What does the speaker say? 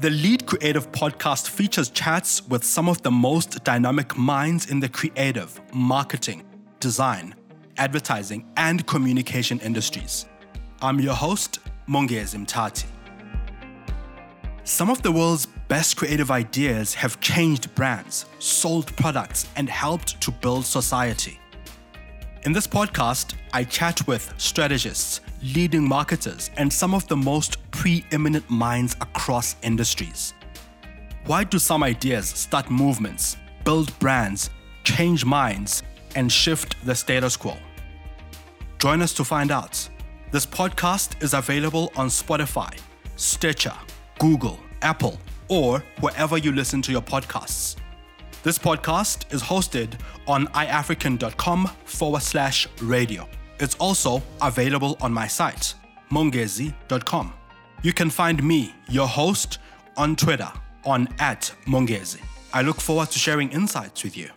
The Lead Creative podcast features chats with some of the most dynamic minds in the creative, marketing, design, advertising, and communication industries. I'm your host, Mongezi Mtati. Some of the world's best creative ideas have changed brands, sold products, and helped to build society. In this podcast, I chat with strategists, leading marketers, and some of the most preeminent minds across industries. Why do some ideas start movements, build brands, change minds, and shift the status quo? Join us to find out. This podcast is available on Spotify, Stitcher, Google, Apple, or wherever you listen to your podcasts. This podcast is hosted on iAfrikan.com forward slash radio. It's also available on my site, mongezi.com. You can find me, your host, on Twitter on at Mongezi. I look forward to sharing insights with you.